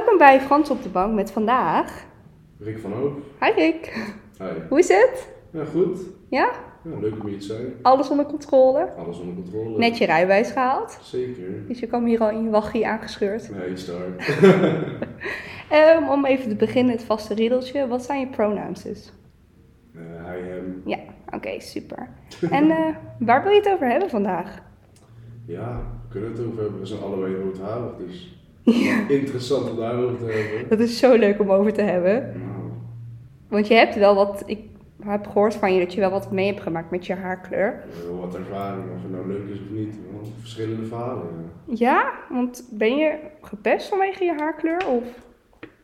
Welkom bij Frans op de Bank met vandaag. Rick van Hoop. Hi Rick, Hi. hoe is het? Ja, goed. Ja? Ja, leuk om hier te zijn. Alles onder controle? Alles onder controle. Net je rijbewijs gehaald? Zeker. Dus je kwam hier al in je waggie aangescheurd. Nee, iets. Ehm, om even te beginnen, het vaste riedeltje. Wat zijn je pronouns dus? Eh, hij, hem. Ja, oké, super. En eh, waar wil je het over hebben vandaag? Ja, we kunnen het over hebben. We zijn allebei roodharig, dus interessant om daarover te hebben. Dat is zo leuk om over te hebben. Nou, Want je hebt wel wat, ik heb gehoord van je dat je wel wat mee hebt gemaakt met je haarkleur. wel wat ervaring, of het nou leuk is of niet. Verschillende verhalen, ja. Ja, want ben je gepest vanwege je haarkleur? Of?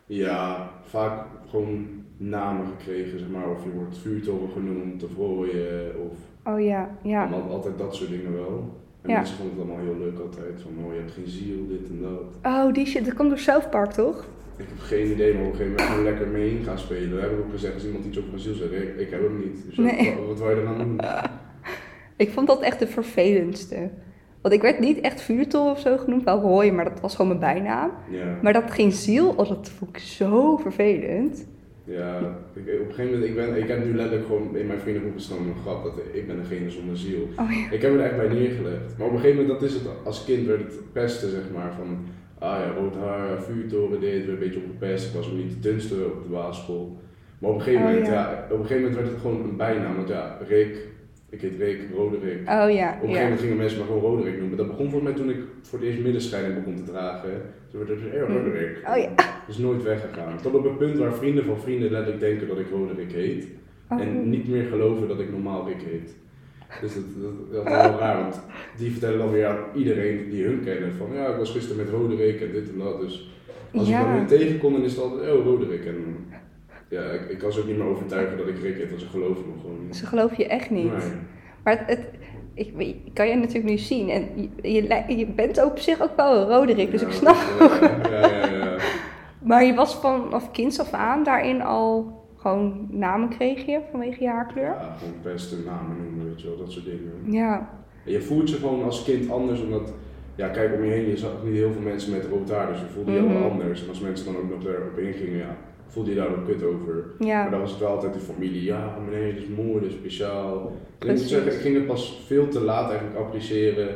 Ja, vaak gewoon namen gekregen, zeg maar. Of je wordt vuurtoren genoemd, of rooien, of Oh ja, ja. altijd dat soort dingen wel. En Ja. mensen vonden het allemaal heel leuk altijd. Van, oh, je hebt geen ziel, dit en dat. Oh, die shit, dat komt door South Park, toch? Ik heb geen idee, maar op een gegeven moment gewoon lekker mee in gaan spelen. We hebben ook gezegd, als iemand iets over asiel zegt, ik, ik heb hem niet. Dus Nee. wat, wat wou je er dan doen? Ik vond dat echt de vervelendste. Want ik werd niet echt vuurtol of zo genoemd, wel Roy, maar dat was gewoon mijn bijnaam. Ja, Maar dat geen ziel, oh, dat vond ik zo vervelend. Ja ik, op een gegeven moment, ik, ben, ik heb nu letterlijk gewoon in mijn vriendengroep gestaan een grap dat ik ben degene zonder ziel. Oh ja. Ik heb het echt bij neergelegd. Maar op een gegeven moment, dat is het, als kind werd het pesten, zeg maar, van, ah ja, rood haar, vuurtoren, dit, weer een beetje opgepest. Ik was ook niet de dunste op de basisschool. Maar op een gegeven Oh, moment, ja. ja. op een gegeven moment werd het gewoon een bijnaam. Want ja, Rick, ik heet Rick, Rode Rick. Oh ja, Op een gegeven moment gingen mensen me gewoon Roderick noemen. Dat begon volgens mij toen ik voor het eerst middenscheiding begon te dragen. Toen werd het hey, Roderick. Oh ja. Is nooit weggegaan. Tot op het punt waar vrienden van vrienden letterlijk denken dat ik Roderick heet. Oh. En niet meer geloven dat ik normaal Rick heet. Dus dat, dat, dat is wel raar, want die vertellen dan weer aan iedereen die hun kennen van ja, ik was gisteren met Roderick en dit en dat. Dus als ik dan weer tegenkom, dan is het altijd, oh Roderick. En ja, ik, ik kan ze ook niet meer overtuigen dat ik Rick heet, want ze geloven me gewoon niet. Ze geloven je echt niet. Nee. Maar het, het- ik, ik kan je natuurlijk nu zien. En je, je, bent op zich ook wel een Roderick, dus Ja, ik snap. Ja, ja, ja, ja. Maar je was vanaf kinds af aan daarin al gewoon namen kreeg je vanwege je haarkleur? Ja, gewoon beste namen noemen, weet je wel, dat soort dingen. Ja. En je voelt je gewoon als kind anders, omdat, ja, kijk om je heen, je zag niet heel veel mensen met rood haar, dus je voelde je wel anders. En als mensen dan ook nog erop ingingen, ja, voelde je daar ook kut over. Maar dan was het wel altijd de familie, ja, meneer, dit is mooi, dit is speciaal. Ik moet zeggen, ik ging het pas veel te laat eigenlijk appreciëren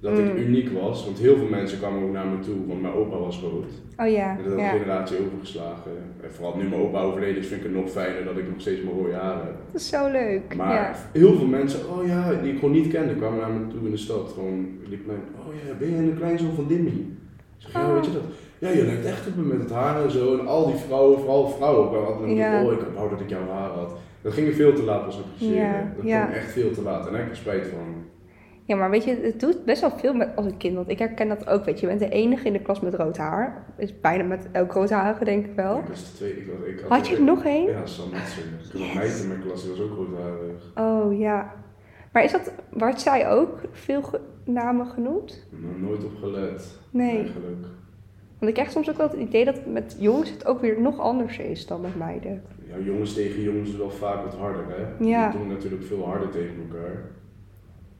dat ik Mm. uniek was, want heel veel mensen kwamen ook naar me toe, want mijn opa was rood. Oh ja. En dat had ja. een generatie overgeslagen. En vooral nu mijn opa overleden is, vind ik het nog fijner dat ik nog steeds mijn rode haren heb. Dat is zo leuk. Maar ja. heel veel mensen, oh ja, die ik gewoon niet kende, kwamen naar me toe in de stad. Gewoon liep mij, oh ja, ben jij een kleinzoon van Dimmy? Ik zeg, ja, Oh. weet je dat? Ja, je lijkt echt op me met het haar en zo. En al die vrouwen, vooral vrouwen, kwamen altijd naar Ja. oh ik wou dat ik jouw haar had. Dat ging je veel te laat pas appreciëren. Ja, Dat ja. kwam echt veel te laat en daar heb ik er spijt van. ja, maar weet je, het doet best wel veel met als een kind. Want ik herken dat ook, weet je. Je bent de enige in de klas met rood haar. Is bijna met elk roodharige, denk ik wel. Ik was de tweede, ik ik Had je er nog één? Ja, Sam Matsen. Ik had een meid in mijn klas, die was ook roodharig. Oh ja. Maar is dat, werd zij ook veel namen genoemd? Nog nooit op gelet. Nee. Eigenlijk. Want ik krijg soms ook wel het idee dat met jongens het ook weer nog anders is dan met meiden. Ja, jongens tegen jongens is wel vaak wat harder, hè? Ja. Die doen natuurlijk veel harder tegen elkaar.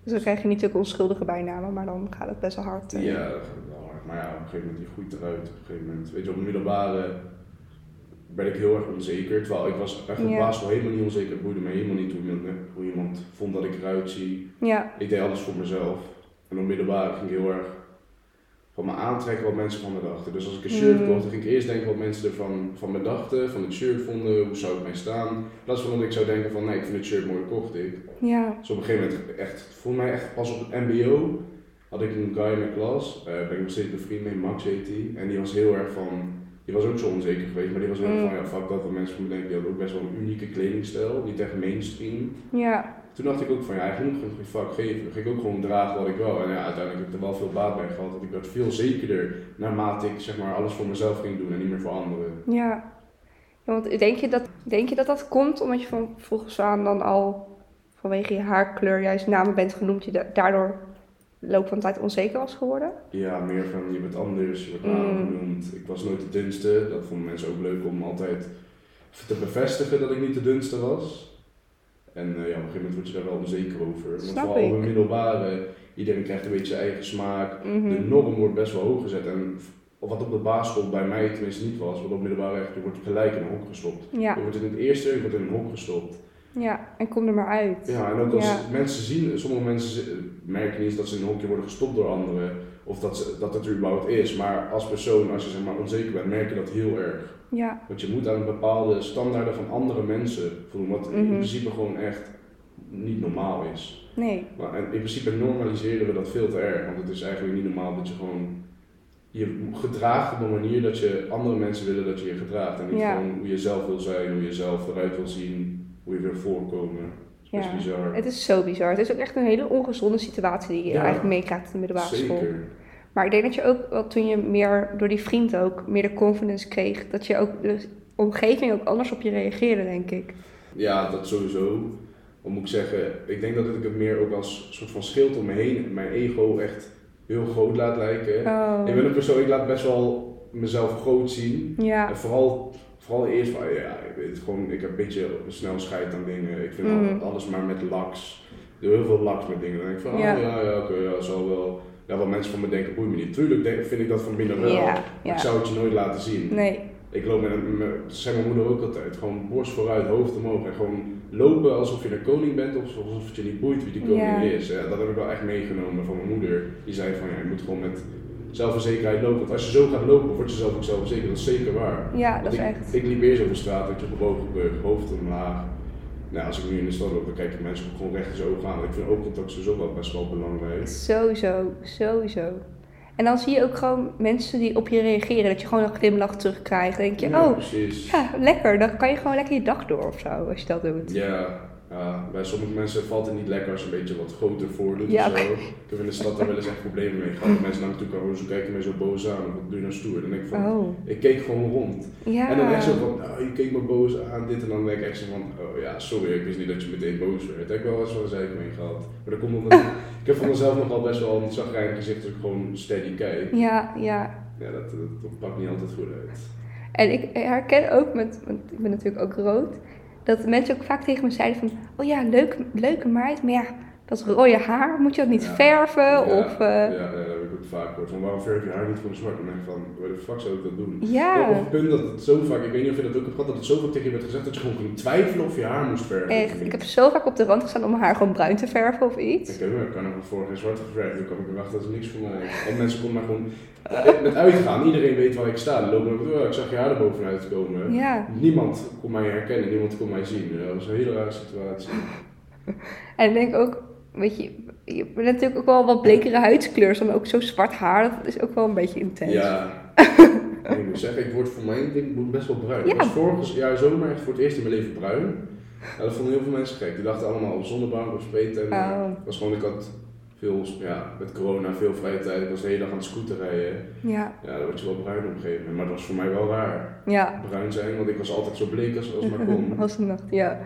Dus dan krijg je niet zulke onschuldige bijnamen, maar dan gaat het best wel hard. eh. Ja, dat gaat wel hard. Maar ja, op een gegeven moment, je groeit eruit. Op een gegeven moment, weet je, op de middelbare ben ik heel erg onzeker. Terwijl ik was echt op Ja. basisschool helemaal niet onzeker. Het boeide me helemaal niet hoe iemand, hoe iemand vond dat ik eruit zie. Ja, Ik deed alles voor mezelf. En op middelbare ging ik heel erg van me aantrekken wat mensen van me dachten. Dus als ik een shirt Mm. kocht, dan ging ik eerst denken wat mensen ervan van me dachten, van het shirt vonden, hoe zou het mij staan. In plaats van dat ik zou denken van nee, ik vind het shirt mooi, kocht ik. ja. Dus op een gegeven moment, echt, voor mij echt pas op het mbo, had ik een guy in mijn klas, eh ben ik nog steeds bevriend mee, Max heet die. En die was heel erg van, die was ook zo onzeker geweest, maar die was heel erg Mm. van, ja fuck dat, wat mensen van me denken, die had ook best wel een unieke kledingstijl, niet echt mainstream. Ja, Toen dacht ik ook van, ja eigenlijk moet ik gewoon geen fuck geven, dan ging ik ook gewoon dragen wat ik wil. En ja, uiteindelijk heb ik er wel veel baat bij gehad, want ik werd veel zekerder naarmate ik zeg maar alles voor mezelf ging doen en niet meer voor anderen. ja. ja want denk je, dat, denk je dat dat komt omdat je van vroeger aan dan al vanwege je haarkleur juist namen bent genoemd, je da- daardoor de loop van de tijd onzeker was geworden? Ja, meer van je bent anders, je wordt Mm. aangenoemd. Ik was nooit de dunste. Dat vonden mensen ook leuk om altijd te bevestigen dat ik niet de dunste was. En eh, ja, op een gegeven moment word je daar wel onzeker over. Want Snap vooral op middelbare, iedereen krijgt een beetje zijn eigen smaak. Mhm. De norm wordt best wel hoog gezet. En of wat op de basisschool bij mij tenminste niet was, wat op middelbare echt, je wordt gelijk in een hok gestopt. Ja, Je wordt in het eerste, je wordt in een hok gestopt. ja. En kom er maar uit. Ja, en ook als Ja. mensen zien, sommige mensen merken niet eens dat ze in een hokje worden gestopt door anderen, of dat, ze, dat het er überhaupt is. Maar als persoon, als je zeg maar onzeker bent, merk je dat heel erg. Ja, Want je moet aan bepaalde standaarden van andere mensen voldoen, wat in Mhm. principe gewoon echt niet normaal is. nee. Maar en in principe normaliseren we dat veel te erg, want het is eigenlijk niet normaal dat je gewoon je gedraagt op een manier dat je andere mensen willen dat je je gedraagt. En niet Ja. gewoon hoe je zelf wil zijn, hoe je zelf eruit wil zien, hoe je wil voorkomen. Dat is best Ja. bizar. Het is zo bizar. Het is ook echt een hele ongezonde situatie die je Ja. eigenlijk meekrijgt in de middelbare school. Maar ik denk dat je ook, wel toen je meer door die vriend ook, meer de confidence kreeg, dat je ook de omgeving ook anders op je reageerde, denk ik. Ja, dat sowieso. Wat moet ik zeggen? Ik denk dat ik het meer ook als soort van schild om me heen, mijn ego echt heel groot laat lijken. Oh. Ik ben een persoon, ik laat best wel mezelf groot zien. Ja, En vooral, vooral eerst van, ja, ik weet het gewoon, ik heb een beetje snel scheid aan dingen. Ik vind Mhm. al- alles maar met laks. Ik doe heel veel laks met dingen. Dan denk ik van, Ja. oh ja, ja, oké, ja, zal wel. Ja, wat mensen van me denken, boeit me niet. Tuurlijk denk, vind ik dat van binnen wel. Ik zou het je nooit laten zien. Nee, Ik loop met, met- zei mijn moeder ook altijd, gewoon borst vooruit, hoofd omhoog en gewoon lopen alsof je een koning bent of alsof het je niet boeit wie die koning is. Ja, dat heb ik wel echt meegenomen van mijn moeder. Die zei van ja, je moet gewoon met zelfverzekerheid lopen. Want als je zo gaat lopen, word je zelf ook zelfverzekerd. Dat is zeker waar. ja, Want dat is ik, echt. ik liep eerst over straat, dat je gebogen rug, hoofd omlaag. Nou, als ik nu in de stad loop, dan kijken mensen ook gewoon recht in zijn ogen aan. Ik vind oogcontact sowieso wel best wel belangrijk. Sowieso, sowieso. En dan zie je ook gewoon mensen die op je reageren, dat je gewoon een glimlach terugkrijgt. Dan denk je, Ja, oh, precies. ja, lekker. Dan kan je gewoon lekker je dag door of zo, als je dat doet. Ja, ja, bij sommige mensen valt het niet lekker als je een beetje wat groter voordoet Ja, of zo. Ik heb in de stad daar wel eens echt problemen mee gehad. Dat Mensen naar me toe komen, zo kijken mij zo boos aan. Wat doe je nou stoer? Dan denk ik van, Oh, ik keek gewoon rond. ja. En dan echt zo van, nou, je keek me boos aan, dit en dan denk ik echt zo van, oh ja, sorry, ik wist niet dat je meteen boos werd. Heb ik wel eens wel een zeik mee gehad. Maar dat komt omdat, ik ik heb van mezelf nogal best wel een zagrijnig gezicht als ik gewoon steady kijk. Ja, ja. Ja, dat, dat, dat pakt niet altijd goed uit. En ik herken ook, met, want ik ben natuurlijk ook rood, dat mensen ook vaak tegen me zeiden van, oh ja, leuk, leuke meid, maar ja, dat rode haar, moet je dat niet verven? Of, eh, vaak gehoord. Van waarom verf je haar niet gewoon zwart? Dan denk ik van, waar de fuck zou ik dat doen? ja, Op het punt dat het zo vaak, ik weet niet of je dat ook hebt gehad, dat het zo vaak tegen je werd gezegd dat je gewoon ging twijfelen of je haar moest verven. echt. Ik heb zo vaak op de rand gestaan om mijn haar gewoon bruin te verven of iets. Ik heb ik kan nog vorig jaar zwart geverfd, toen kwam ik erachter dat is niks voor mij. En mensen konden maar gewoon met uitgaan, iedereen weet waar ik sta. Dan lopen we door, ik zag je haar er bovenuit komen. Ja, Niemand kon mij herkennen, niemand kon mij zien. Dat was een hele rare situatie. en ik denk ook, weet je, je bent natuurlijk ook wel wat blekere huidskleur, dan ook zo zwart haar, dat is ook wel een beetje intens. Ja. ik moet zeggen, ik word voor mijn ding moet best wel bruin. Ja. Ik was vorig jaar zomer echt voor het eerst in mijn leven bruin. Ja, dat vonden heel veel mensen gek. Die dachten allemaal op zonnebank of speten. Maar Oh. het was gewoon, ik had veel, ja, met corona veel vrije tijd. Ik was de hele dag aan het scooter rijden. Ja, Ja, dan word je wel bruin op een gegeven moment. Maar dat was voor mij wel raar. ja. Bruin zijn, want ik was altijd zo bleek als, als maar kon. Als een nacht, ja.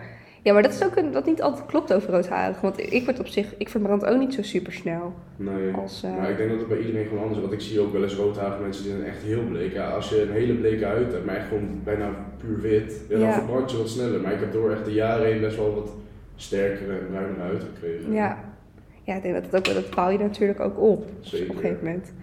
Ja, maar dat is ook een, wat niet altijd klopt over roodharig. Want ik word op zich, ik verbrand ook niet zo super snel. Nee. Als, eh, Maar ik denk dat het bij iedereen gewoon anders is. Want ik zie ook wel eens roodharige mensen die zijn echt heel bleek. Ja, als je een hele bleke huid hebt, maar echt gewoon bijna puur wit, ja, dan Ja. verbrand je wat sneller. Maar ik heb door echt de jaren heen best wel wat sterkere en bruinere huid gekregen. Ja. Ja, ik denk dat het ook, dat bouw je natuurlijk ook op. Zeker. Op een gegeven moment.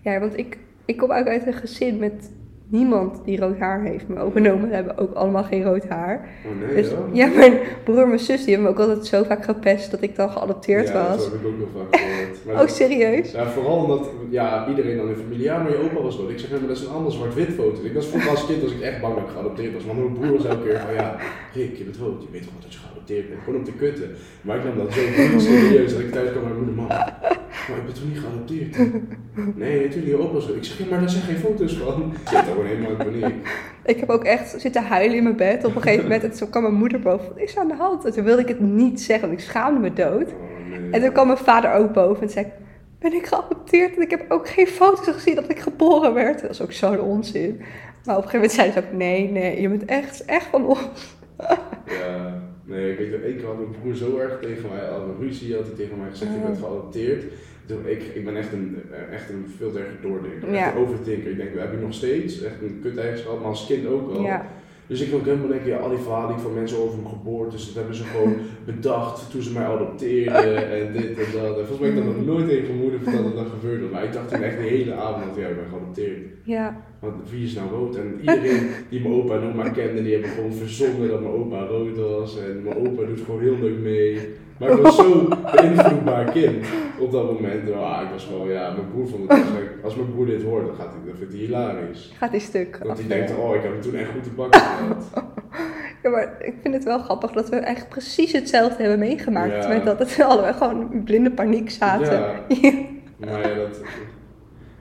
Ja, want ik, ik kom ook uit een gezin met niemand die rood haar heeft. Mijn opa en oma hebben ook allemaal geen rood haar. Oh nee, Dus ja? ja, mijn broer en mijn zus die hebben me ook altijd zo vaak gepest dat ik dan geadopteerd ja, was. dat heb ik ook wel vaak. Maar Oh, serieus? ja, vooral omdat ja, iedereen dan in familie, ja, maar je opa was dood. Ik zeg, nee, maar dat is een ander zwart-wit foto. Ik was vroeger als kind was ik echt bang dat ik geadopteerd was. Maar mijn broer was elke keer van, ja, Rick, je bent rood, je weet toch wel dat je geadopteerd bent. Gewoon om te kutten. Maar ik nam dat zo serieus dat ik thuis kwam bij mijn moeder, man, maar ik ben toch niet geadopteerd? Nee, natuurlijk, je opa was dood. Ik zeg, ja, maar daar zijn geen foto's van. Ik zit daar gewoon helemaal in paniek. Ik heb ook echt zitten huilen in mijn bed op een gegeven moment. En toen kwam mijn moeder boven. Wat is aan de hand? En toen wilde ik het niet zeggen, want ik schaamde me dood. Nee. En toen kwam mijn vader ook boven en zei: Ben ik geadopteerd? En ik heb ook geen foto's gezien dat ik geboren werd. Dat is ook zo'n onzin. Maar op een gegeven moment zeiden ze ook: Nee, nee, je bent echt, echt van ons. Ja, nee, ik weet nog, één keer had mijn broer zo erg tegen mij, al een ruzie had hij tegen mij gezegd, je Oh. bent geadopteerd. Toen, ik, ik ben echt een, echt een veel te erg doordenker, Ja. echt een overthinker. Ik denk, dat heb ik nog steeds, echt een kut eigenschap, maar als kind ook al. Ja, Dus ik ook helemaal denken, ja, al die verhalen van mensen over mijn geboorte, dus dat hebben ze gewoon bedacht toen ze mij adopteerden en dit en dat. En volgens mij heb ik dat nog nooit tegen mijn moeder verteld dat dat gebeurde. Maar ik dacht toen echt de hele avond, ja, ik ben geadopteerd. Ja. Want wie is nou rood? En iedereen die mijn opa en oma kende, die hebben gewoon verzonnen dat mijn opa rood was. En mijn opa doet gewoon heel leuk mee. Maar ik was zo'n beïnvloedbaar kind op dat moment. Nou, ah, ik was gewoon, ja, mijn broer vond het Als mijn broer dit hoort, dan, gaat hij, dan vindt hij hilarisch. Gaat die stuk Want hij denkt, oh, ik heb hem toen echt goed te pakken gehad. Ja, maar ik vind het wel grappig dat we eigenlijk precies hetzelfde hebben meegemaakt. Ja. Met dat het allebei gewoon in blinde paniek zaten. Ja. Maar ja, dat,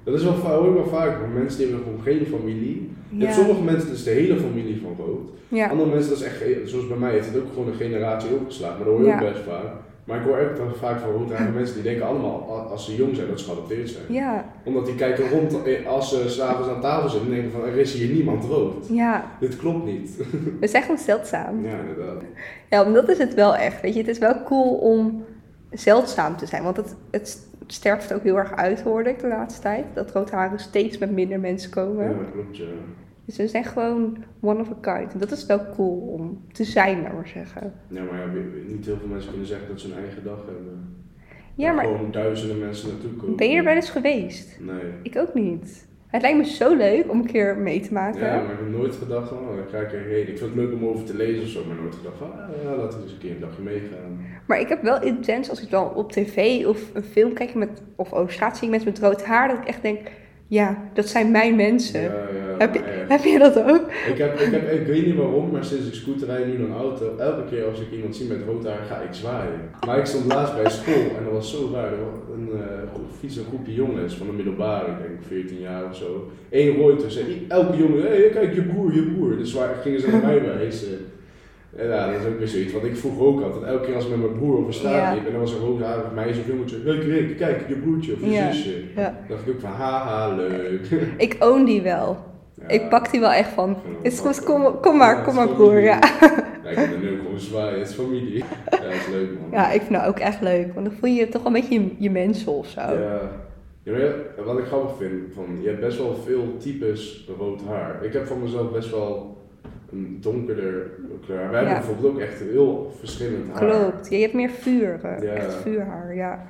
dat is wel, hoor ik wel vaak. Want mensen die hebben gewoon geen familie. Je hebt Ja. sommige mensen, is de hele familie van rood. Ja. Andere mensen, dat is echt, zoals bij mij, heeft het ook gewoon een generatie overgeslagen. Maar dat hoor je Ja. ook best vaak. Maar ik hoor echt wel vaak van roodharige mensen die denken allemaal, als ze jong zijn, dat ze geadopteerd zijn. Ja. Omdat die kijken rond, eh, als ze s'avonds aan tafel zitten en denken van, er is hier niemand rood. ja, Dit klopt niet. we zijn gewoon zeldzaam. ja, inderdaad. Ja, want dat is het wel echt. Weet je, het is wel cool om zeldzaam te zijn. Want het, het sterft ook heel erg uit, hoorde ik de laatste tijd. Dat roodharen steeds met minder mensen komen. Ja, klopt, ja. Dus we zijn gewoon one of a kind. En dat is wel cool om te zijn, laat maar zeggen. Ja, maar ja, we- niet heel veel mensen kunnen zeggen dat ze een eigen dag hebben. Ja, maar Gewoon duizenden mensen naartoe komen. ben je er wel eens geweest? Nee. Ik ook niet. Het lijkt me zo leuk om een keer mee te maken. Ja, maar ik heb nooit gedacht van, oh, daar ga ik erheen. Ik vind het leuk om over te lezen of zo, maar nooit gedacht van, ah, ja, laten we eens een keer een dagje meegaan. Maar ik heb wel intens, als ik dan op tv of een film kijk met, of over straat zie ik mensen met rood haar, dat ik echt denk, ja, dat zijn mijn mensen. Ja, ja, heb, je, echt. heb je dat ook? Ik, heb, ik, heb, ik weet niet waarom, maar sinds ik scooter rijd nu een auto, elke keer als ik iemand zie met rood haar, ga ik zwaaien. Maar ik stond laatst bij school en dat was zo raar. Er een uh, een groepje jongens van de middelbare, ik denk 14 jaar of zo. Eén tussen. En elke jongen, hé, hey, kijk je broer, je broer. Dus waar gingen ze naar mij. En ja, dat is ook weer zoiets. Want ik vroeg ook altijd, elke keer als ik met mijn broer over straat Ja. liep en er was een roodharig meisje of jongetje, hey Rick, kijk, je broertje of je Ja. zusje. Ja. dacht ik ook van, haha, leuk. Ik own die wel. Ja. Ik pak die wel echt van. Het is kom, kom maar, Ja, kom maar broer. Ja. Ja, ik ben nu ook gewoon zwaaien, het is familie. Ja, dat is leuk man. ja, ik vind dat ook echt leuk. Want dan voel je je toch wel een beetje je, je mensen of zo. Ja. Ja, wat ik grappig vind, van, je hebt best wel veel types rood haar. Ik heb van mezelf best wel een donkerder kleur. Wij hebben bijvoorbeeld ook echt heel verschillend haar. Klopt. Je hebt meer vuur. eh. Echt vuurhaar, ja.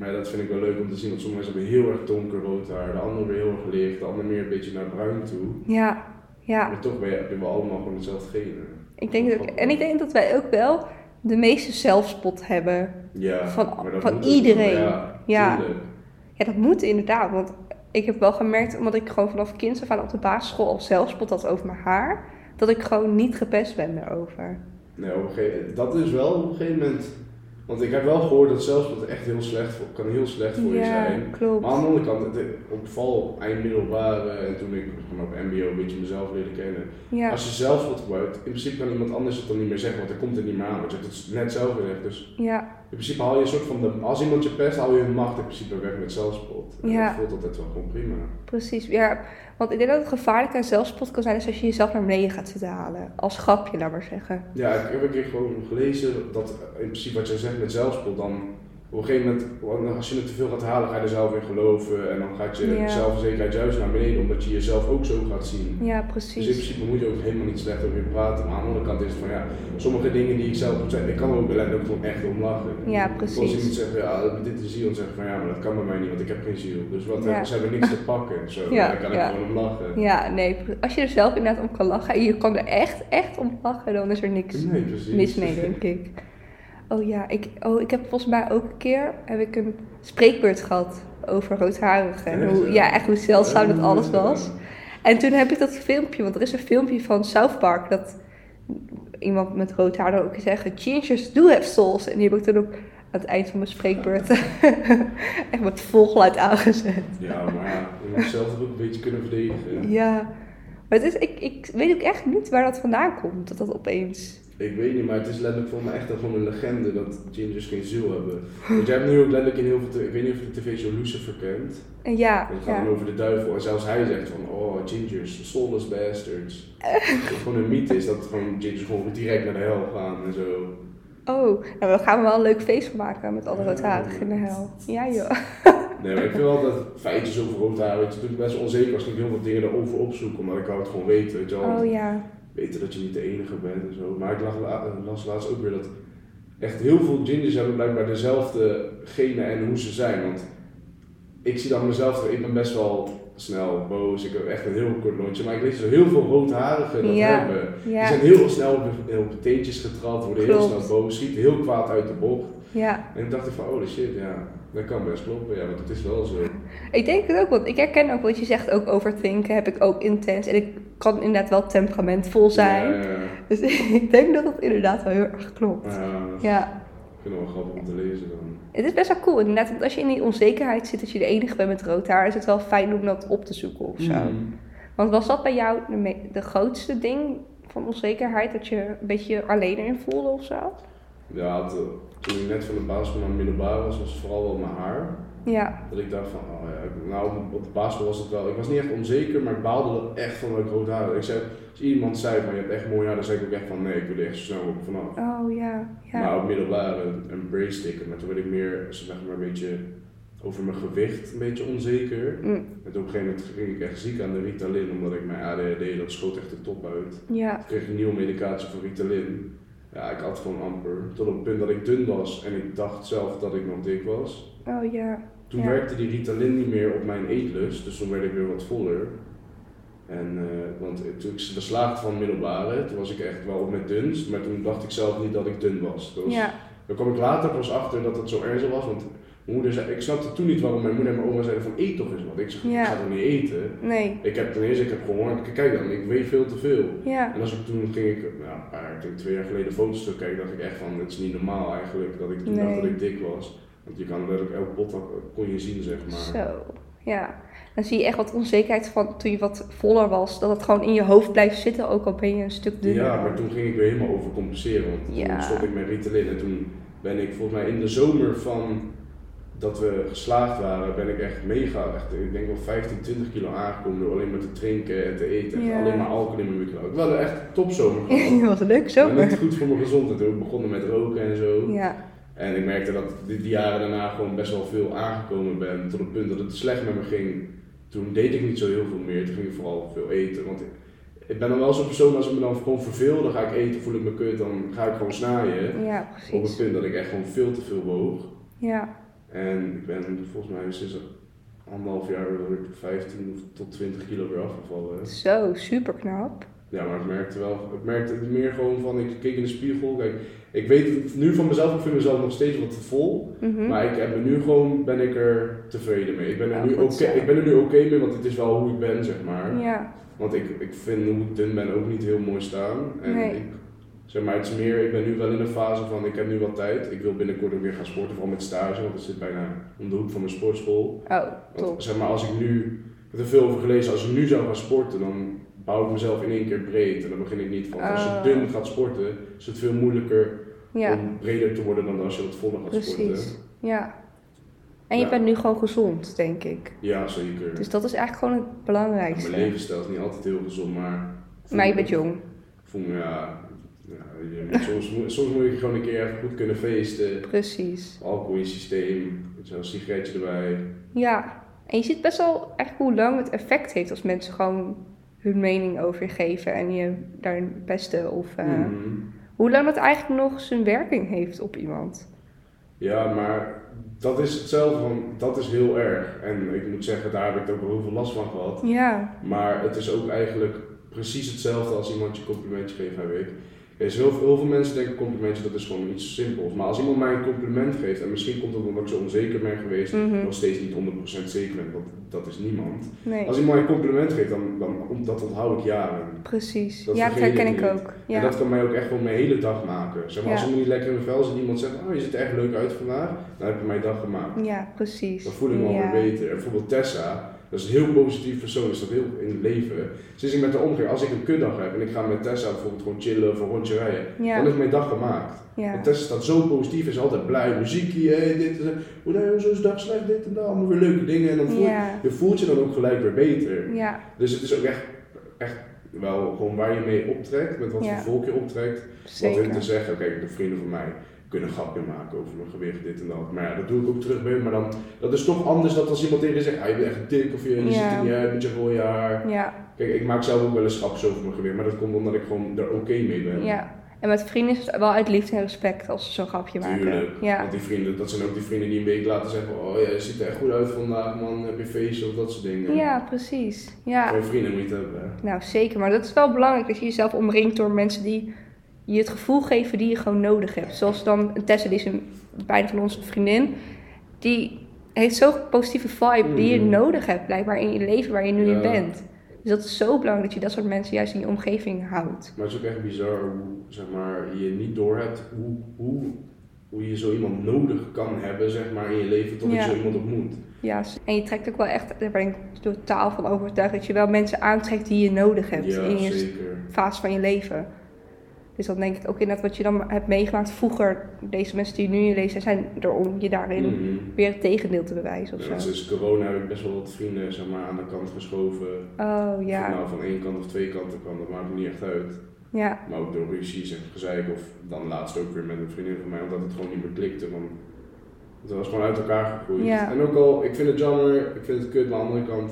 Maar dat vind ik wel leuk om te zien, want sommige mensen hebben heel erg donker rood haar, de andere weer heel erg licht, de andere meer een beetje naar bruin toe. Ja, ja. Maar toch ben je, hebben we allemaal gewoon hetzelfde genen. Ik denk dat, en ik denk dat wij ook wel de meeste zelfspot hebben. Ja, Van- van iedereen. Ja, Ja. Ja, dat moet inderdaad. Want ik heb wel gemerkt, omdat ik gewoon vanaf kind af aan op de basisschool al zelfspot had over mijn haar, dat ik gewoon niet gepest ben daarover. Nee, op een gegeven, dat is wel op een gegeven moment. Want ik heb wel gehoord dat zelfspot echt heel slecht voor, kan heel slecht voor je Ja, zijn. klopt. Maar aan de andere kant, het, op val eindmiddelbare en toen ik gewoon op MBO een beetje mezelf leerde kennen. Ja, Als je zelfspot gebruikt, in principe kan iemand anders het dan niet meer zeggen, want dan komt het niet meer aan. Want je hebt het net zelf gezegd. Dus ja, in principe haal je een soort van, de, als iemand je pest, haal je hun macht in principe weg met zelfspot. En Ja. dat voelt altijd wel gewoon prima. precies. Ja, want ik denk dat het gevaarlijk aan zelfspot kan zijn is als je jezelf naar beneden gaat zitten halen. Als grapje, laat maar zeggen. Ja, ik heb een keer gewoon gelezen dat in principe wat jij zegt met zelfspot, dan op een gegeven moment, als je het te veel gaat halen, ga je er zelf in geloven en dan gaat je Ja. zelfverzekerdheid juist naar beneden, omdat je jezelf ook zo gaat zien. Ja, Dus in precies. principe moet je ook helemaal niet slecht over je praten, maar aan de andere kant is het van ja, sommige dingen die ik zelf moet zeggen, ik kan er ook letterlijk gewoon echt om lachen. Ja, Als precies. iemand zegt, ja, dit is ziel, dan zeg ik van ja, maar dat kan bij mij niet, want ik heb geen ziel. Dus wat, Ja. ze hebben niks te pakken, zo, Ja, daar kan ik gewoon om lachen. Ja, nee, als je er zelf inderdaad om kan lachen en je kan er echt, echt om lachen, dan is er niks Nee, precies. mis mee, denk ik. Oh ja, ik, oh, ik heb volgens mij ook een keer heb ik een spreekbeurt gehad over roodharigen. En hoe, ja? echt hoe zeldzaam dat alles was. En toen heb ik dat filmpje, want er is een filmpje van South Park dat iemand met rood haar dan ook zeggen: Gingers do have souls. En die heb ik toen ook aan het eind van mijn spreekbeurt echt met volgeluid aangezet. Ja, maar ja, je moet zelf ook een beetje kunnen verdedigen. Ja, maar het is, ik, ik weet ook echt niet waar dat vandaan komt, dat dat opeens. Ik weet niet, maar het is letterlijk voor me echt gewoon een legende dat gingers geen ziel hebben. Want jij hebt nu ook letterlijk in heel veel, ik weet niet of je de tv-show Lucifer kent. En ja, Dat gaat ja. dan over de duivel en zelfs hij zegt van, oh gingers, soulless bastards. Dat het gewoon een mythe is dat gewoon gingers gewoon direct naar de hel gaan en zo. Oh, nou, we gaan wel een leuk feest van maken met alle roodharigen in de hel. Ja joh. Nee, maar ik vind wel dat feitjes over rood haar, weet je, doet me best onzeker als ik heel veel dingen erover opzoek, omdat ik wou het gewoon weten, weet je wel. Oh ja. Weten dat je niet de enige bent en zo. Maar ik las, la- las laatst ook weer dat echt heel veel gingers hebben blijkbaar dezelfde genen en hoe ze zijn. Want ik zie dan mezelf, ik ben best wel snel boos, ik heb echt een heel kort lontje, maar ik lees zo heel veel roodharigen dat Ja. hebben. Die Ja, zijn heel snel op, de teentjes getrapt, worden heel snel boos, schieten heel kwaad uit de bocht. ja. En ik dacht ik van, oh shit, ja, dat kan best kloppen, ja, want het is wel zo. Ik denk het ook, want ik herken ook wat je zegt, ook overthinken heb ik ook intens. En ik kan inderdaad wel temperamentvol zijn. Ja, ja, ja. Dus ik denk dat het inderdaad wel heel erg klopt. Ja, ik vind het wel grappig om te lezen dan. het is best wel cool inderdaad. Want als je in die onzekerheid zit, dat je de enige bent met rood haar, is het wel fijn om dat op te zoeken of zo. Mm. Want was dat bij jou de grootste ding van onzekerheid, dat je een beetje alleen in voelde of zo? Ja, het, eh, toen ik net van de basisschool naar middelbaar was, was het vooral wel mijn haar. Ja, Dat ik dacht van, oh ja, ik- nou op- de basisschool was het wel, ik was niet echt onzeker, maar ik baalde er echt van dat ik rood haar had. Ik zei, als iemand zei van je hebt echt mooi haar, dan zei ik ook echt van nee, ik wil er echt zo snel op vanaf. oh ja, ja. Maar op middelbaar een, brace sticker, maar toen werd ik meer, zeg maar, een beetje over mijn gewicht een beetje onzeker. Mm, En toen op een gegeven moment ging ik echt ziek aan de Ritalin, omdat ik mijn ADHD, dat schoot echt de top uit. ja, Ik kreeg een nieuwe medicatie voor Ritalin. Ja, ik had gewoon amper. Tot op het punt dat ik dun was en ik dacht zelf dat ik nog dik was. oh ja, Toen Ja. werkte die Ritalin niet meer op mijn eetlust, dus toen werd ik weer wat voller. En, eh, want toen ik beslaagd van middelbare, toen was ik echt wel op mijn dunst, maar toen dacht ik zelf niet dat ik dun was. Dus ja, Daar kwam ik later pas achter dat het zo ernstig was, want mijn moeder zei, ik snapte toen niet waarom mijn moeder en mijn oma zeiden van eet toch eens wat. Ik zeg, Ja. ik ga toch niet eten. nee, Ik heb ten eerste, ik heb gehoord, kijk dan, ik weeg veel te veel. ja, En als ik toen ging ik, nou, een paar, ik denk twee jaar geleden foto's terugkijken, dacht ik echt van, het is niet normaal eigenlijk dat ik toen Nee. dacht dat ik dik was. Want je kan letterlijk elk pot kon je zien, zeg maar. zo, ja. Dan zie je echt wat onzekerheid van toen je wat voller was, dat het gewoon in je hoofd blijft zitten, ook al ben je een stuk dunner. Ja, maar toen ging ik weer helemaal overcompenseren, want Ja. toen stond ik met Ritalin en toen ben ik volgens mij in de zomer van dat we geslaagd waren, ben ik echt mega, echt, ik denk wel 15, 20 kilo aangekomen door alleen maar te drinken en te eten. Alleen maar alcohol in mijn micro. Ik had echt topzomer gehad. dat was een leuke Maar zomer. niet goed voor mijn gezondheid. Ook begonnen met roken en zo. Ja, En ik merkte dat ik die, jaren daarna gewoon best wel veel aangekomen ben. Tot het punt dat het slecht met me ging. Toen deed ik niet zo heel veel meer. Toen ging ik vooral veel eten. Want ik, ik ben dan wel zo'n persoon, als ik me dan gewoon verveel, dan ga ik eten, voel ik me kut, dan ga ik gewoon snaaien. ja, Op het precies. punt dat ik echt gewoon veel te veel woog. Ja, En ik ben volgens mij sinds anderhalf jaar ik 15 tot 20 kilo weer afgevallen. zo, super knap. Ja, maar ik merkte wel, ik merkte het meer gewoon van, ik keek in de spiegel, kijk, ik weet het nu van mezelf, ik vind mezelf nog steeds wat te vol, Mhm. maar ik heb nu gewoon, ben ik er tevreden mee. Ik ben er, Ja, nu, oké, ik ben er nu oké mee, want het is wel hoe ik ben, zeg maar. Ja, Want ik, ik vind hoe ik dun ben ook niet heel mooi staan. En Nee. ik, zeg maar, het is meer, ik ben nu wel in een fase van, ik heb nu wat tijd, ik wil binnenkort ook weer gaan sporten, vooral met stage, want het zit bijna om de hoek van mijn sportschool. oh, top. Want zeg maar, als ik nu, ik heb er veel over gelezen, als ik nu zou gaan sporten, dan bouw ik mezelf in één keer breed. En dan begin ik niet van, als Oh. je dun gaat sporten, is het veel moeilijker Ja, om breder te worden dan als je wat voller gaat sporten. precies. Ja. En je Ja. bent nu gewoon gezond, denk ik. Ja, zeker. Dus dat is eigenlijk gewoon het Ja, belangrijkste. mijn levensstijl is niet altijd heel gezond, maar... Maar je bent jong. Ik voel me, ja... je- soms, moet- soms moet je gewoon een keer even goed kunnen feesten. Precies. Alcohol in systeem, zo'n sigaretje erbij. Ja. En je ziet best wel echt hoe lang het effect heeft als mensen gewoon hun mening over je geven en je daarin pesten. Of Mhm. hoe lang dat eigenlijk nog zijn werking heeft op iemand. Ja, maar dat is hetzelfde van, dat is heel erg. En ik moet zeggen, daar heb ik ook wel heel veel last van gehad. Ja, Maar het is ook eigenlijk precies hetzelfde als iemand je een complimentje geeft, heb ik. Heel, veel- heel veel mensen denken complimentje, dat is gewoon iets simpels. Maar als iemand mij een compliment geeft, en misschien komt het omdat ik zo onzeker ben geweest, Mhm. nog steeds niet 100% zeker ben, want dat is niemand. nee. Als iemand mij een compliment geeft, dan, dan dat onthoud ik jaren. Precies. Dat ja, dat herken ik ook. En Ja. dat kan mij ook echt gewoon mijn hele dag maken. Zeg maar, Ja. als ik me niet lekker in mijn vel zit, iemand zegt, oh je ziet er echt leuk uit vandaag, dan heb ik mijn dag gemaakt. ja, precies. Dan voel ik me ja. alweer beter. En bijvoorbeeld Tessa, dat is een heel positief persoon, is dat heel in het leven. Sinds ik met haar omga, als ik een kutdag heb en ik ga met Tessa bijvoorbeeld gewoon chillen of een rondje rijden, dan Ja, is mijn dag gemaakt. ja. Want Tessa staat zo positief, is altijd blij, muziekje, hey, dit en dat. Hoe nou, zo is de dag slecht, dit en dat, allemaal weer leuke dingen. En dan voel Ja, je voelt je dan ook gelijk weer beter. ja, Dus het is ook echt, echt wel gewoon waar je mee optrekt, met wat voor volk je optrekt. Wat zeker. hun te zeggen, kijk, de vrienden van mij, kunnen grapje maken over mijn gewicht, dit en dat. Maar ja, dat doe ik ook terug bij maar dan, dat is toch anders dan als iemand tegen je zegt, ah, je bent echt dik of je, je ziet er niet uit met je rode haar. Ja, Kijk, ik maak zelf ook wel eens grapjes over mijn gewicht, maar dat komt omdat ik gewoon er oké mee ben. ja. En met vrienden is het wel uit liefde en respect als ze zo'n grapje maken. Tuurlijk. Ja. Want die vrienden, dat zijn ook die vrienden die een week later zeggen, oh ja, je ziet er echt goed uit vandaag man, heb je feestje of dat soort dingen. ja, precies. Ja. Gewoon vrienden moet je het hebben. hè. Nou, zeker. Maar dat is wel belangrijk dat je jezelf omringt door mensen die je het gevoel geven die je gewoon nodig hebt. Zoals dan een Tessa, die is een, bijna van ons vriendin. Die heeft zo'n positieve vibe die je Mhm. nodig hebt, blijkbaar in je leven waar je nu in bent. Dus dat is zo belangrijk dat je dat soort mensen juist in je omgeving houdt. Maar het is ook echt bizar hoe zeg maar, je niet doorhebt hoe, hoe, hoe je zo iemand nodig kan hebben zeg maar, in je leven tot je zo iemand ontmoet. Ja, en je trekt ook wel echt, daar ben ik totaal van overtuigd, dat je wel mensen aantrekt die je nodig hebt Ja, in je zeker. fase van je leven. Dus dan denk ik ook inderdaad wat je dan hebt meegemaakt vroeger. Deze mensen die nu je leven zijn, er om je daarin Mhm. weer het tegendeel te bewijzen of Ja, zo. sinds corona heb ik best wel wat vrienden zeg maar, aan de kant geschoven. Oh Of ja, nou van één kant of twee kanten kwam, dat maakt niet echt uit. ja, Maar ook door ruzies en gezeik of dan laatst ook weer met een vriendin van mij, omdat het gewoon niet meer klikte. Want het was gewoon uit elkaar gegroeid. Ja. En ook al, ik vind het jammer, ik vind het kut, maar aan de andere kant,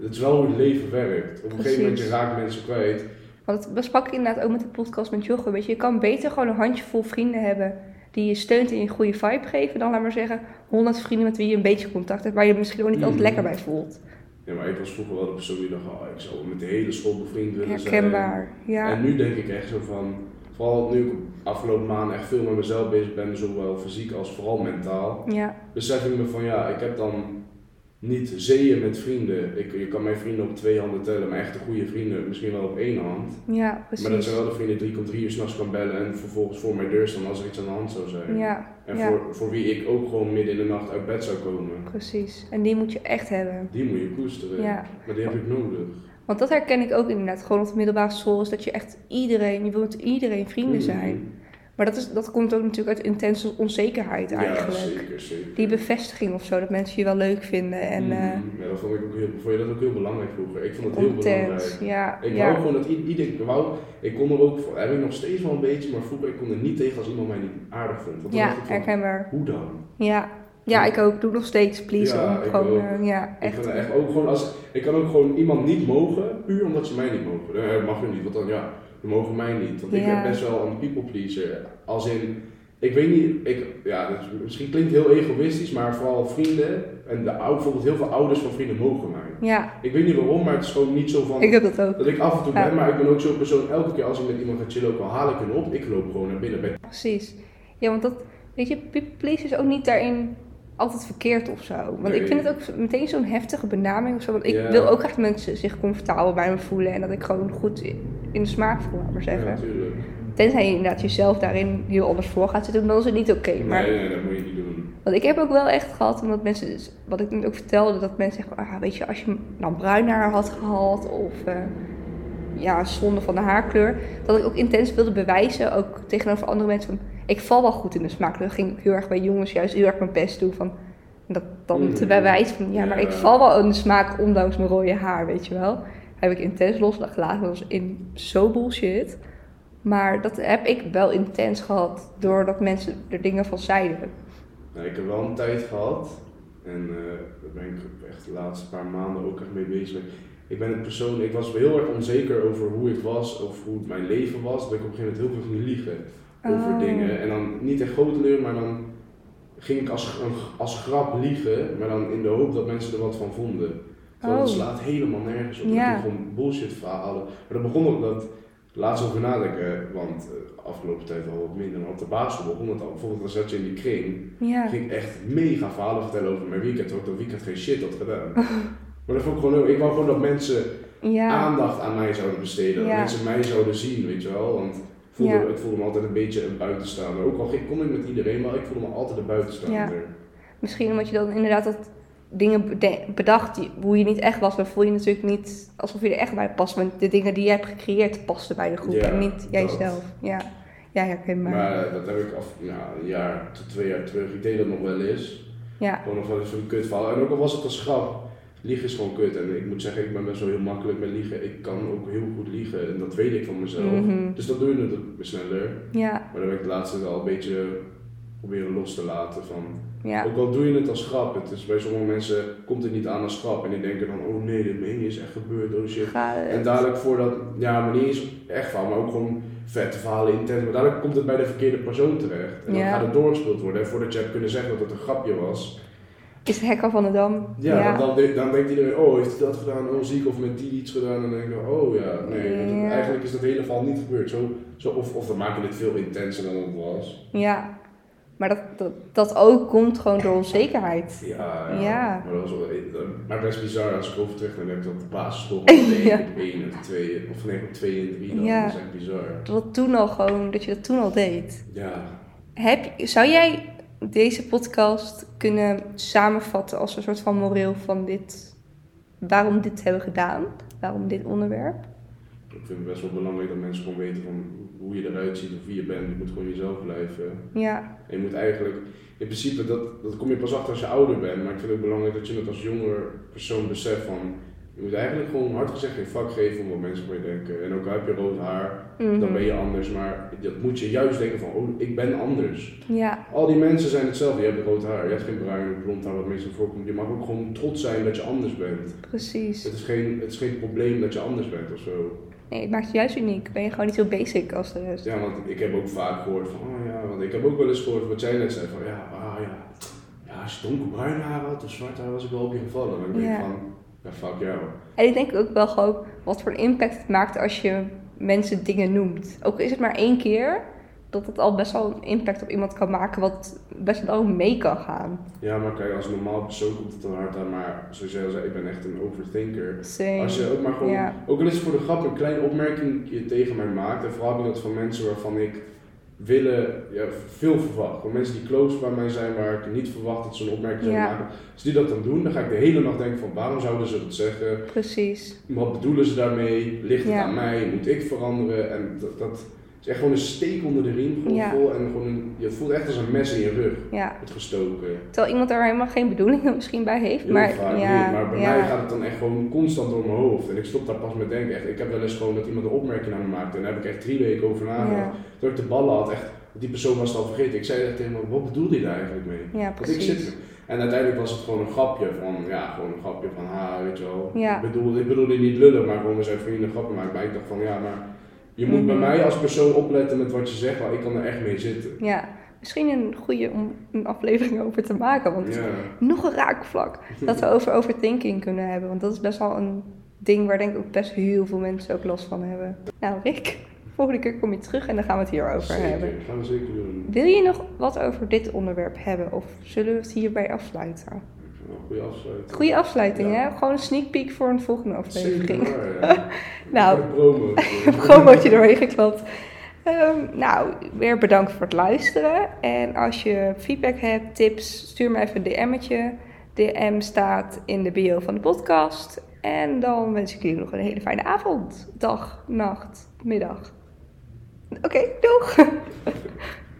het is wel hoe het leven werkt. Op een gegeven moment, je raakt mensen kwijt. Want dat besprak ik inderdaad ook met de podcast met Jochem. Weet je, je kan beter gewoon een handjevol vrienden hebben die je steunt en je een goede vibe geven. Dan laat maar zeggen, honderd vrienden met wie je een beetje contact hebt, waar je misschien ook niet altijd Mhm. lekker bij voelt. Ja, maar ik was vroeger wel de persoon die dacht, oh, ik zou met de hele school bevriend willen zijn. Herkenbaar, ja. En nu denk ik echt zo van, vooral nu ik afgelopen maanden echt veel met mezelf bezig ben, zowel fysiek als vooral mentaal. Ja, besef ik me van ja, ik heb dan niet zeeën met vrienden. Ik, je kan mijn vrienden op twee handen tellen, maar echte goede vrienden misschien wel op één hand. ja, Maar dat precies. zijn wel de vrienden die ik om drie uur s'nachts kan bellen en vervolgens voor mijn deur staan als er iets aan de hand zou zijn. Ja, En ja. voor, voor wie ik ook gewoon midden in de nacht uit bed zou komen. precies. En die moet je echt hebben. Die moet je koesteren. Ja. Maar die heb ik nodig. Want dat herken ik ook inderdaad. Gewoon op de middelbare school is dat je echt iedereen, je wil met iedereen vrienden zijn. Mhm. Maar dat, is, dat komt ook natuurlijk uit intense onzekerheid Ja, eigenlijk. zeker, zeker. Die bevestiging of zo, dat mensen je wel leuk vinden. En Mhm. eh ja, dat vond ik ook heel, vond je dat ook heel belangrijk vroeger. Ik vond het heel belangrijk. Ja, Ik ja. wou gewoon dat iedereen, ik wou, ik kon er ook, voor- heb ik nog steeds wel een beetje, maar vroeger ik kon er niet tegen als iemand mij niet aardig vond. Want ja, ik van, herkenbaar. hoe dan? Ja. ja, ik ook. Doe nog steeds please. Ja, om ik gewoon, eh, ja, Ik, echt. het echt ook gewoon als, ik kan ook gewoon iemand niet mogen, puur omdat ze mij niet mogen. Dan eh, mag je niet, want dan ja, mogen mij niet. Want ik ben best wel een people pleaser. Als in, ik weet niet, ik, ja, misschien klinkt het heel egoïstisch, maar vooral vrienden en de, bijvoorbeeld heel veel ouders van vrienden mogen mij. Ja, Ik weet niet waarom, maar het is gewoon niet zo van... ik heb dat ook. Dat ik af en toe Ja. ben, maar ik ben ook zo'n persoon, elke keer als ik met iemand ga chillen, ook al haal ik hem op, ik loop gewoon naar binnen. Precies. Ja, want dat, weet je, people please is ook niet daarin altijd verkeerd of zo. Want Nee. ik vind het ook meteen zo'n heftige benaming of zo. Want ik Ja. wil ook graag dat mensen zich comfortabel bij me voelen. En dat ik gewoon goed in de smaak voel, laat maar Ja, zeggen. natuurlijk. Tenzij je inderdaad jezelf daarin heel anders voor gaat zitten, dan is het niet oké. Maar Nee, nee, dat moet je niet doen. Want ik heb ook wel echt gehad, omdat mensen, dus- wat ik net ook vertelde, dat mensen zeggen, ah, weet je, als je dan bruin haar had gehad of eh, ja, zonde van de haarkleur, dat ik ook intens wilde bewijzen, ook tegenover andere mensen, van ik val wel goed in de smaak. Dan ging ik heel erg bij jongens juist heel erg mijn best doen van dat dan te Mhm. bewijzen van, ja, maar ik val wel in de smaak ondanks mijn rode haar, weet je wel. Heb ik intens losgelaten, dat was in zo bullshit. Maar dat heb ik wel intens gehad, doordat mensen er dingen van zeiden. Nou, ik heb wel een tijd gehad, en eh, daar ben ik echt de laatste paar maanden ook echt mee bezig. Ik ben een persoon, ik was heel erg onzeker over hoe ik was of hoe het mijn leven was, dat ik op een gegeven moment heel veel ging liegen over Oh. dingen. En dan niet in grote kleur, maar dan ging ik als, als grap liegen, maar dan in de hoop dat mensen er wat van vonden. Terwijl het Oh. slaat helemaal nergens op. Ja. Gewoon bullshit verhalen. Maar dat begon ook dat, laatst over nadenken, want eh, afgelopen tijd al wat minder, maar op de basisschool begon het al. Bijvoorbeeld dan zat je in die kring, Ja. ging ik echt mega verhalen vertellen over mijn weekend, terwijl ik dat weekend geen shit had gedaan. maar dat vond ik gewoon, heel- ik wou gewoon dat mensen Ja, aandacht aan mij zouden besteden, dat mensen mij zouden zien, weet je wel. Want voelde, Ja. ik voelde me altijd een beetje een buitenstaander. Ook al kon ik met iedereen, maar ik voelde me altijd een buitenstaander. misschien omdat je dan inderdaad dat dingen bedacht die, hoe je niet echt was, dan voel je natuurlijk niet alsof je er echt bij past. Want de dingen die je hebt gecreëerd pasten bij de groep Ja, en niet jijzelf. Ja, ja herkenbaar. Maar eh, dat heb ik af, ja, een jaar tot twee jaar terug. Ik deed dat nog wel eens. ja, Gewoon nog wel eens een kut. En ook al was het als grap, liegen is gewoon kut. En ik moet zeggen, ik ben best wel heel makkelijk met liegen. Ik kan ook heel goed liegen en dat weet ik van mezelf. Mhm. Dus dat doe je natuurlijk sneller. ja, Maar daar ben ik de laatste wel een beetje proberen los te laten. Van, Ja. Ook al doe je het als grap, het is, bij sommige mensen komt het niet aan als grap en die denken dan, oh nee, dit meen je is echt gebeurd, oh shit. En dadelijk voordat, ja, maar niet eens echt van, maar ook gewoon vette verhalen, intens. Maar dadelijk komt het bij de verkeerde persoon terecht. En dan Ja. gaat het doorgespeeld worden. En voordat je hebt kunnen zeggen dat het een grapje was, Is het hek al van de dam? ja, Dan, dan, dan denkt iedereen, oh, heeft hij dat gedaan? Oh, ziek of met die iets gedaan? En dan denk je, oh ja, nee, Ja. eigenlijk is dat hele verhaal niet gebeurd. Zo, zo, of, of dan maken dit veel intenser dan het was. Ja. Maar dat, dat, dat ook komt gewoon door onzekerheid. Ja, ja. Ja. Maar dat was wel, maar best bizar als ik over terug denk dat de basisschool op Ja. 1 of 2, of nee, op 2 en 3 dan. Ja. Dat is echt bizar. Dat, het toen al gewoon, dat je dat toen al deed. Ja, Heb, zou jij deze podcast kunnen samenvatten als een soort van moreel van dit, waarom dit hebben gedaan? Waarom dit onderwerp? ik vind het best wel belangrijk dat mensen gewoon weten van hoe je eruit ziet of wie je bent. Je moet gewoon jezelf blijven. Ja, En je moet eigenlijk, in principe, dat, dat kom je pas achter als je ouder bent. Maar ik vind het ook belangrijk dat je het als jonger persoon beseft van, je moet eigenlijk gewoon hard gezegd geen vak geven om wat mensen van je denken. En ook al heb je rood haar, dan ben Mhm. je anders. Maar dat moet je juist denken van, oh, ik ben anders. ja, Al die mensen zijn hetzelfde. Je hebt rood haar, je hebt geen bruin of blond haar wat meestal voorkomt. Je mag ook gewoon trots zijn dat je anders bent. precies. Het is geen, het is geen probleem dat je anders bent of zo. Nee, het maakt je juist uniek. Ben je gewoon niet zo basic als de rest. Ja, want ik heb ook vaak gehoord van, oh ja, want ik heb ook wel eens gehoord wat jij net zei van, ja, ah ja, ja als je donkerbruin haar had of zwart haar was ik wel op je gevallen. Dan denk ik Ja. van, ja, fuck jou. En ik denk ook wel gewoon wat voor impact het maakt als je mensen dingen noemt. Ook is het maar één keer, dat het al best wel een impact op iemand kan maken wat best wel mee kan gaan. Ja, maar kijk, als een normaal persoon komt het dan hard aan, maar zoals jij al zei, ik ben echt een overthinker. Same. Als je ook maar gewoon, Ja. ook al is het voor de grap een kleine opmerking je tegen mij maakt, en vooral dat van mensen waarvan ik willen, ja, veel verwacht. Van mensen die close bij mij zijn, waar ik niet verwacht dat ze een opmerking zouden Ja. maken. Als die dat dan doen, dan ga ik de hele nacht denken van waarom zouden ze dat zeggen? Precies. Wat bedoelen ze daarmee? Ligt het Ja. aan mij? Moet ik veranderen? En dat, dat is echt gewoon een steek onder de riem gewoon Ja. vol. En gewoon een, je voelt echt als een mes in je rug. Ja. Het gestoken. Terwijl iemand er helemaal geen bedoelingen misschien bij heeft. Heel maar vaak ja, niet. Maar bij ja. mij gaat het dan echt gewoon constant door mijn hoofd. En ik stop daar pas met denken. Echt, ik heb wel eens gewoon dat iemand een opmerking aan me maakte. En daar heb ik echt drie weken over nagedacht. Toen ik de ballen had, echt, die persoon was het al vergeten. Ik zei echt tegen hem, wat bedoelde je daar eigenlijk mee? Ja, Want ik zit. En uiteindelijk was het gewoon een grapje van, ja, gewoon een grapje van, ha, weet je wel. Ja. Ik, bedoel, ik bedoelde niet lullen, maar gewoon we zijn vrienden een grapje maken. Maar ik dacht van, ja, maar je moet bij Mhm. mij als persoon opletten met wat je zegt, maar ik kan er echt mee zitten. Ja, misschien een goede om een aflevering over te maken. Want Ja. nog een raakvlak. Dat we over overthinking kunnen hebben. Want dat is best wel een ding waar denk ik ook best heel veel mensen ook last van hebben. Nou Rick, volgende keer kom je terug en dan gaan we het hierover Zeker, hebben. gaan we zeker doen. Wil je nog wat over dit onderwerp hebben? Of zullen we het hierbij afsluiten? Een goede afsluiting. Goede afsluiting, Ja. hè? Gewoon een sneak peek voor een volgende aflevering. Zeker ja. Nou. Promo. Promootje doorheen geklapt. Ehm, nou, weer bedankt voor het luisteren. En als je feedback hebt, tips, stuur me even een DM'tje. DM staat in de bio van de podcast. En dan wens ik jullie nog een hele fijne avond, dag, nacht, middag. Oké, doeg!